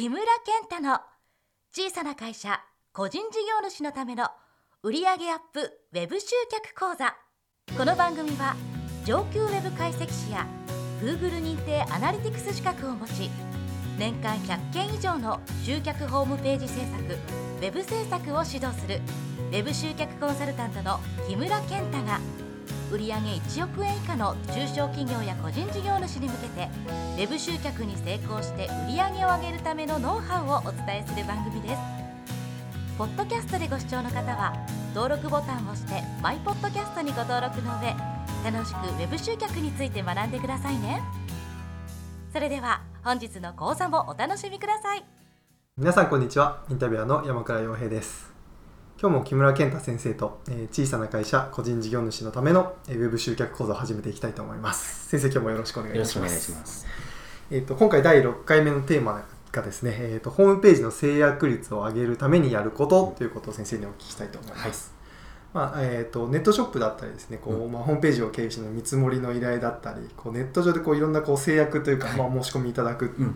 木村健太の小さな会社個人事業主のための売上アップウェブ集客講座。この番組は上級ウェブ解析士や Google 認定アナリティクス資格を持ち年間100件以上の集客ホームページ制作ウェブ制作を指導するウェブ集客コンサルタントの木村健太が売上1億円以下の中小企業や個人事業主に向けて Web 集客に成功して売上を上げるためのノウハウをお伝えする番組です。ポッドキャストでご視聴の方は登録ボタンを押してマイポッドキャストにご登録の上楽しく Web 集客について学んでくださいね。それでは本日の講座もお楽しみください。皆さんこんにちは。インタビュアーの山倉洋平です。今日も木村健太先生と、えー、小さな会社個人事業主のための、えー、ウェブ集客講座を始めていきたいと思います。先生今日もよろしくお願いします。よろしくお願いします。えっ、ー、と今回第6回目のテーマがですね、えーと、ホームページの制約率を上げるためにやることということを先生にお聞きしたいと思います、はい。まあえーと、ネットショップだったりですねこう、うん、まあ、ホームページを経由しての見積もりの依頼だったりこうネット上でこういろんなこう制約というか、はい、まあ、申し込みいただく、うん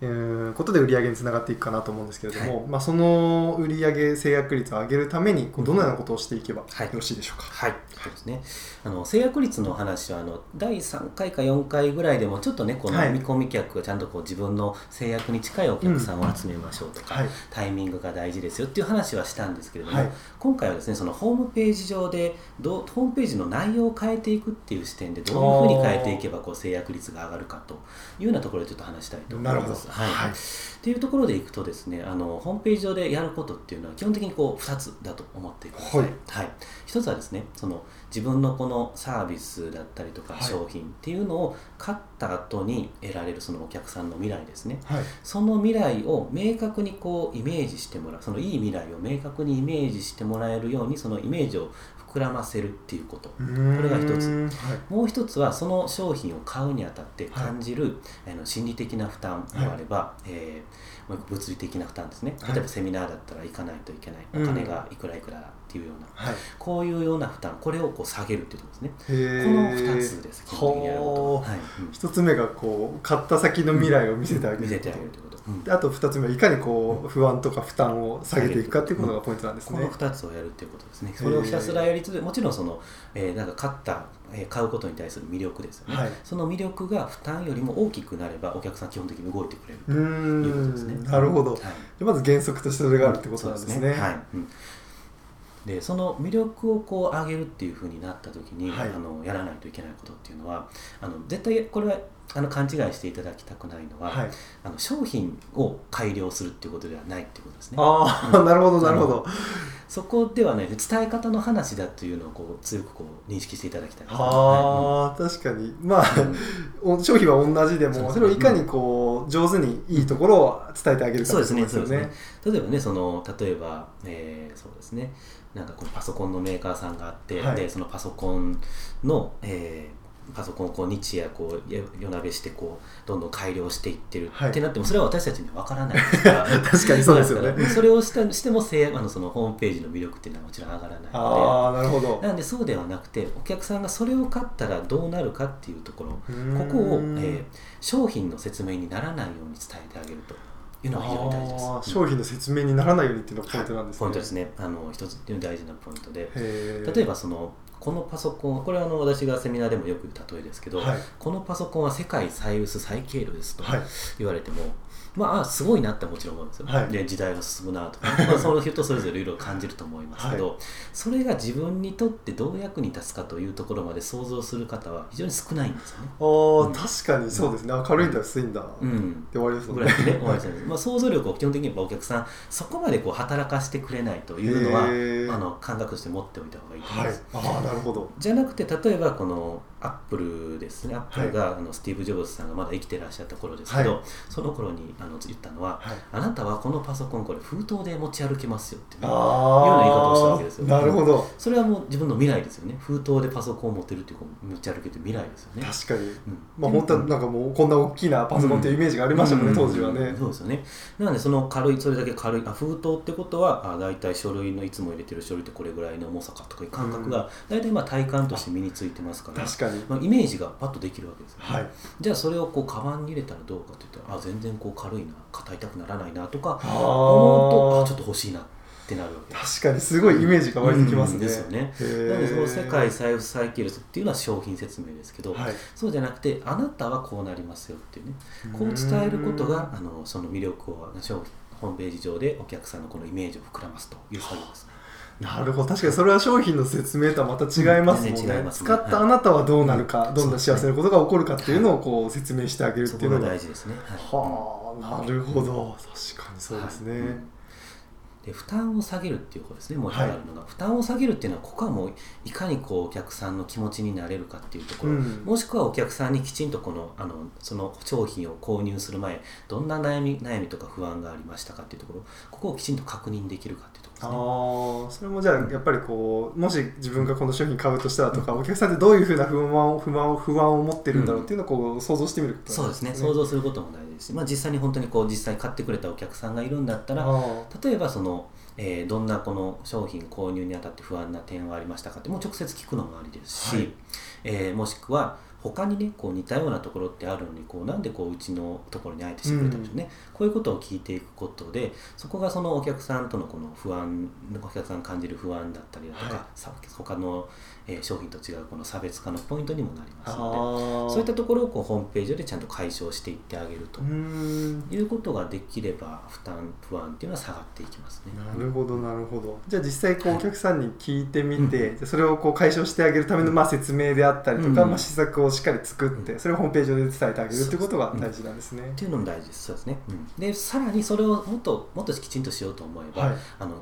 ことで売上につながっていくかなと思うんですけれども、はい、まあ、その売上制約率を上げるためにこうどのようなことをしていけばよろしいでしょうか？はい、はい、そうですね。あの制約率の話はあの第3回か4回ぐらいでもちょっとねこの見込み客がちゃんとこう自分の制約に近いお客さんを集めましょうとか、うんはい、タイミングが大事ですよっていう話はしたんですけれども、今回はですねそのホームページ上でどホームページの内容を変えていくっていう視点でどういうふうに変えていけばこう制約率が上がるかというようなところでちょっと話したいと思います。はい、はい。っていうところでいくとですねあのホームページ上でやることっていうのは基本的にこう2つだと思ってください、はい、はい、1つはですねその自分のこのサービスだったりとか商品っていうのを買った後に得られるそのお客さんの未来ですね、はい、その未来を明確にこうイメージしてもらうそのいい未来を明確にイメージしてもらえるようにそのイメージを膨らませるっていうこと。これが一つ、はい、もう一つはその商品を買うにあたって感じる、はい、あの心理的な負担もあれば、はい、えー、物理的な負担ですね。例えばセミナーだったら行かないといけない、お金がいくらいくらっていうような、こういうような負担これをこう下げるっていうことですね。この2つです基本的にやること、は。い。1つ目がこう買った先の未来を見せてあげる、見せてあげるということ。うん、あと2つ目はいかにこう不安とか負担を下げていくかっていうことがポイントなんですね、この2つをやるっていうことですね。それをひたすらやり続けもちろんその、えー、なんか買ったえ買うことに対する魅力ですよね、はい、その魅力が負担よりも大きくなればお客さん基本的に動いてくれるということですね。なるほど、はい、まず原則としてそれがあるってことなんですね、うん、はい、うんでその魅力をこう上げるっていうふうになった時に、はい、あのやらないといけないことっていうのはあの絶対これはあの勘違いしていただきたくないのは、はい、あの商品を改良するっていうことではないっていうことですね。ああ、うん、なるほどなるほど。そこではね伝え方の話だというのをこう強くこう認識していただきたい。ああ、はい、確かにまあ、うん、商品は同じでもそれをいかにこう上手にいいところを伝えてあげるかそうですね。そうですね。例えばねその例えば、えー、そうですね。なんかこうパソコンのメーカーさんがあって、はい、でそのパソコンの、えー、パソコンをこう日夜こう夜なべしてこうどんどん改良していってるってなってもそれは私たちには分からないですから。確かにそうですよね。それをしたしてもせあのそのホームページの魅力っていうのはもちろん上がらないので。あなるほど。なんでそうではなくてお客さんがそれを買ったらどうなるかっていうところここを、えー、商品の説明にならないように伝えてあげると。いうのが非常に大事です。商品の説明にならないようにっていうのがポイントなんですね、ポイントですね。あの一つ大事なポイントで。例えばそのこのパソコンこれはあの私がセミナーでもよく例えですけど、はい、このパソコンは世界最薄最軽量ですと言われても、はいまあすごいなってもちろん思うんですよ、はい、で時代が進むなとか、まあ、その人それぞれいろいろ感じると思いますけど、はい、それが自分にとってどう役に立つかというところまで想像する方は非常に少ないんですよね。ああ、うん、確かにそうですね、軽いんだ薄いんだ、うん、で終わりですね。ぐらいでね。終わりですね、まあ、想像力を基本的にお客さんそこまでこう働かせてくれないというのはあの感覚として持っておいた方がいいと思います、はい、なるほど。じゃなくて例えばこのアップルですね。アップルが、あのスティーブ・ジョブズさんがまだ生きてらっしゃった頃ですけど、その頃にあの言ったのは、はい、あなたはこのパソコンこれ封筒で持ち歩けますよっていうような言い方をしたわけですよなるほど。それはもう自分の未来ですよね。封筒でパソコンを持ってるっていう持ち歩けて未来ですよね。確かに、うん、まあ本当はなんかもうこんな大きなパソコンっていうイメージがありましたもんね、うん、当時はね、そうですよね。なのでその軽いそれだけ軽いあ封筒ってことはあ大体書類のいつも入れてる書類ってこれぐらいの重さかとかいう感覚が大体まあ体感として身についてますから。確かに。まあ、イメージがパッとできるわけですよね、はい。じゃあそれをこうカバンに入れたらどうかって言ったらあ全然こう軽いな肩痛くならないなとか思うとあちょっと欲しいなってなるわけです。確かにすごいイメージが湧いてきますね、うんですよね。なのでその世界財布サイキルスっていうのは商品説明ですけど、はい。そうじゃなくてあなたはこうなりますよっていうねこう伝えることがあのその魅力を商品ホームページ上でお客さんのこのイメージを膨らますという作業です。ね。なるほど。確かにそれは商品の説明とはまた違いますもんね,、うんね。使ったあなたはどうなるか、はい。どんな幸せなことが起こるかっていうのをこう説明してあげるっていうのが。大事ですね。はい。はあなるほど。確かにそうですね、負担を下げるっていうことですね、もう一つあるのが、負担を下げるっていうのは、ここはもういかにこうお客さんの気持ちになれるかっていうところ、うん。もしくはお客さんにきちんとこのあのその商品を購入する前、どんな悩み悩みとか不安がありましたかっていうところ、ここをきちんと確認できるかっていうところですね。ああそれもじゃあやっぱりこうもし自分がこの商品買うとしたらとか、お客さんってどういうふうな不安を不安を不安を持ってるんだろうっていうのをこう想像してみることそうですね、想像することも大事し、まあ、実際に本当にこう実際買ってくれたお客さんがいるんだったら、あ例えばその、えーどんなこの商品購入にあたって不安な点はありましたかってもう直接聞くのもありですし、はい。えーもしくは他にねこう似たようなところってあるのにこうなんでこううちのところにあえてしてくれたんでしょうね、こういうことを聞いていくことでそこがそのお客さんとのこの不安お客さんが感じる不安だったりだとか、はい。さ他の、えー商品と違うこの差別化のポイントにもなりあますのでー。そういったところをこうホームページでちゃんと解消していってあげるということができれば負担不安っていうのは下がっていきますね。なるほどなるほど。じゃあ実際こうはい。お客さんに聞いてみて、うん。じゃあそれをこう解消してあげるためのまあ説明であったりとか、うん。まあ、施策をしっかり作って、うん。それをホームページ上で伝えてあげるっていうことが大事なんですね。っていうのも大事です。そうですね。で、さらにそれをもっともっときちんとしようと思えば、はい。あの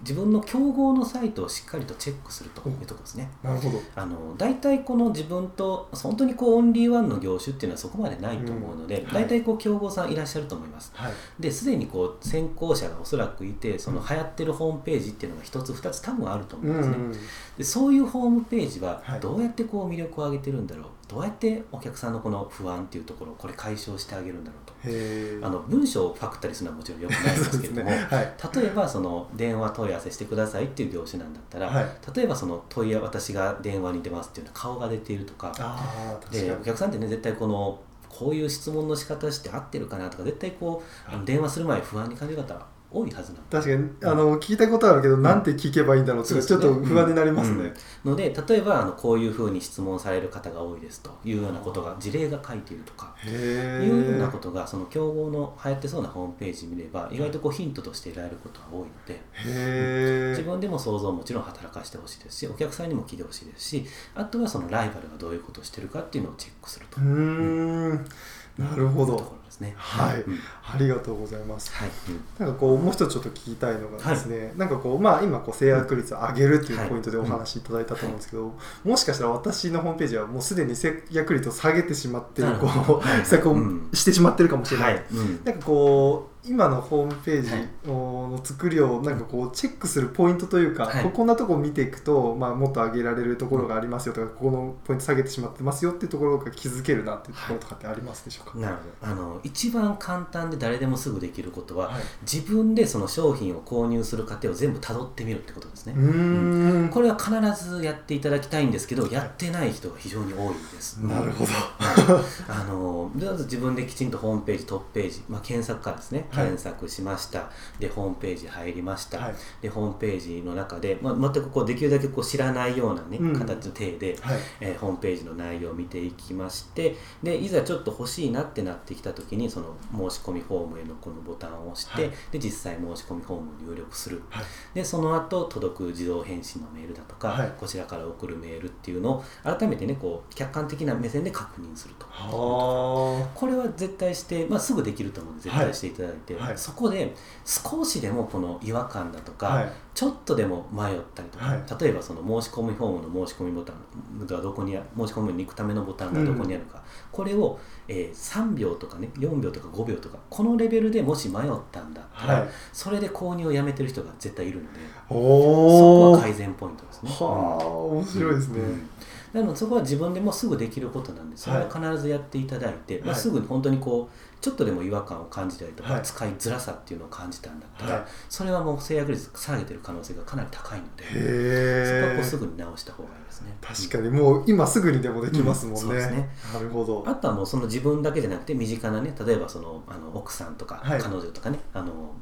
自分の競合のサイトをしっかりとチェックするというところですね。なるほどあの大体この自分と本当にこうオンリーワンの業種っていうのはそこまでないと思うので、うんはい大体こう競合さんいらっしゃると思います。はいですでにこう先行者がおそらくいてその流行ってるホームページっていうのが一つ二つ多分あると思うんですね。うんでそういうホームページははいどうやってこう魅力を上げてるんだろう、どうやってお客さんのこの不安っていうところをこれ解消してあげるんだろうと。あの文章をファクったりするのはもちろんよくないんですけれども、ね。はい。例えばその電話問い合わせしてくださいっていう業種なんだったら、はい。例えばその問い合わ私が電話に出ますっていうような顔が出ているとかでお客さんってね絶対このこういう質問の仕方して合ってるかなとか絶対こう電話する前不安に感じる方多いはずなんです確かにあの聞いたことあるけど、なんて聞けばいいんだろうってちょっと不安になりますね。ので例えばあのこういうふうに質問される方が多いですというようなことが事例が書いているとかいうようなことがその競合の流行ってそうなホームページ見れば意外とこうヒントとして得られることが多いのでへえ自分でも想像をもちろん働かせてほしいですしお客さんにも聞いてほしいですしあとはそのライバルがどういうことをしてるかっていうのをチェックするとなるほど。はい。うん。ありがとうございます。はい。うん。なんかこうもう一つちょっと聞きたいのがですね、なんかこうまあ今こう制約率を上げるっていうポイントでお話しいただいたと思うんですけど、もしかしたら私のホームページはもうすでに制約率を下げてしまってるこうはい。施策をうん。してしまってるかもしれな、はい。いうん。なんかこう今のホームページの作りをなんかこうチェックするポイントというか、はい。ここんなとこを見ていくと、まあ、もっと上げられるところがありますよとか、ここのポイント下げてしまってますよっていうところが気づけるなっていうところとかってありますでしょうか、なるほど。あの一番簡単で誰でもすぐできることは、はい。自分でその商品を購入する過程を全部たどってみるってことですね。うーん。これは必ずやっていただきたいんですけど、やってない人が非常に多いです。なるほど。あのまず自分できちんとホームページトップページ、まあ、検索からですね、はい。検索しました。でホームページ入りました、はい。でホームページの中で、まあ、全くこうできるだけこう知らないような、ねうん。形の体で、はい。えーホームページの内容を見ていきましてでいざちょっと欲しいなってなってきた時にその申し込みフォームへのこのボタンを押して、はい。で実際申し込みフォームを入力する。はい。でその後届く自動返信のメールだとか、はい。こちらから送るメールっていうのを改めてねこう客観的な目線で確認すると。はこれは絶対して、まあ、すぐできると思うんで絶対していただいて、そこで少しでもこの違和感だとか、あはい。ちょっとでも迷ったりとか、はい。例えばその申し込みフォームの申し込みボタンがどこにあ申し込みに行くためのボタンがどこにあるか、これを、えー3秒とかね4秒とか5秒とかこのレベルでもし迷ったんだったら、はい。それで購入をやめてる人が絶対いるのでそこは改善ポイントですね。はあ面白いですね、うんなのでそこは自分でもすぐできることなんでそれは必ずやっていただいて、はい、まあ、すぐ本当にこうちょっとでも違和感を感じたりとか、はい、使いづらさっていうのを感じたんだったら、はい、それはもう制約率下げてる可能性がかなり高いのでそこはこうすぐに直した方がいいですね。確かに。もう今すぐにでもできますもんね、うん、そうですね。なるほど。あとはもうその自分だけじゃなくて身近なね例えばそのあの奥さんとか彼女とかね、あの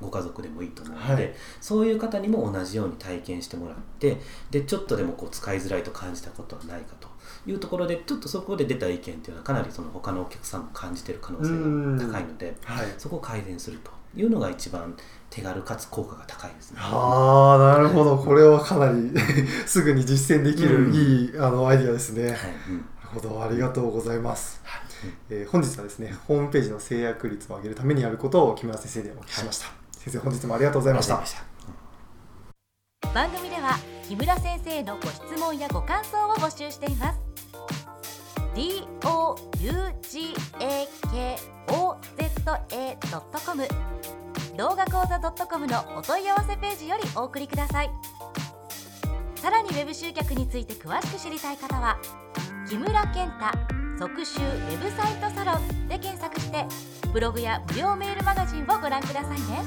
ご家族でもいいと思うので、はい、そういう方にも同じように体験してもらってでちょっとでもこう使いづらいと感じたことはないかというところでちょっとそこで出た意見っていうのはかなりその他のお客さんも感じてる可能性が高いので、はい、そこを改善するというのが一番手軽かつ効果が高いですね。ああなるほど。これはかなり すぐに実践できる、いいあのアイディアですね。はい。うん、ほどありがとうございます。はい。えー、本日はですねホームページの制約率を上げるためにやることを木村先生でお聞きしました、はい、先生本日もありがとうございました。番組では木村先生のご質問やご感想を募集しています。D o u g a k o z a c o m 動画講座 .com のお問い合わせページよりお送りください。さらに web 集客について詳しく知りたい方は木村健太特集ウェブサイトサロンで検索してブログや無料メールマガジンをご覧くださいね。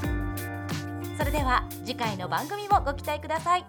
それでは次回の番組もご期待ください。